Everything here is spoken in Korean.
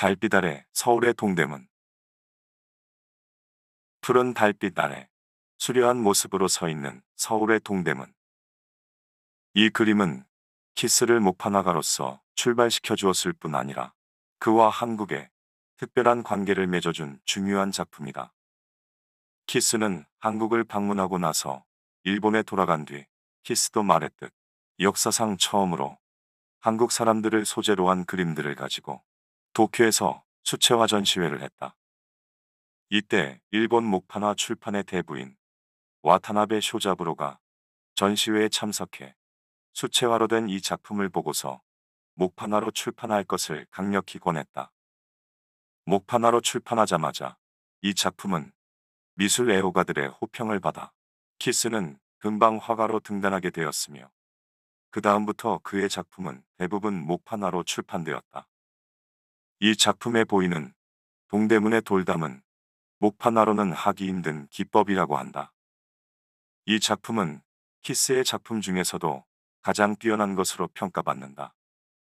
달빛 아래 서울의 동대문. 푸른 달빛 아래 수려한 모습으로 서 있는 서울의 동대문. 이 그림은 키스를 목판화가로서 출발시켜 주었을 뿐 아니라 그와 한국의 특별한 관계를 맺어준 중요한 작품이다. 키스는 한국을 방문하고 나서 일본에 돌아간 뒤 키스도 말했듯 역사상 처음으로 한국 사람들을 소재로 한 그림들을 가지고 도쿄에서 수채화 전시회를 했다. 이때 일본 목판화 출판의 대부인 와타나베 쇼자부로가 전시회에 참석해 수채화로 된 이 작품을 보고서 목판화로 출판할 것을 강력히 권했다. 목판화로 출판하자마자 이 작품은 미술 애호가들의 호평을 받아 키스는 금방 화가로 등단하게 되었으며 그 다음부터 그의 작품은 대부분 목판화로 출판되었다. 이 작품에 보이는 동대문의 돌담은 목판화로는 하기 힘든 기법이라고 한다. 이 작품은 키스의 작품 중에서도 가장 뛰어난 것으로 평가받는다.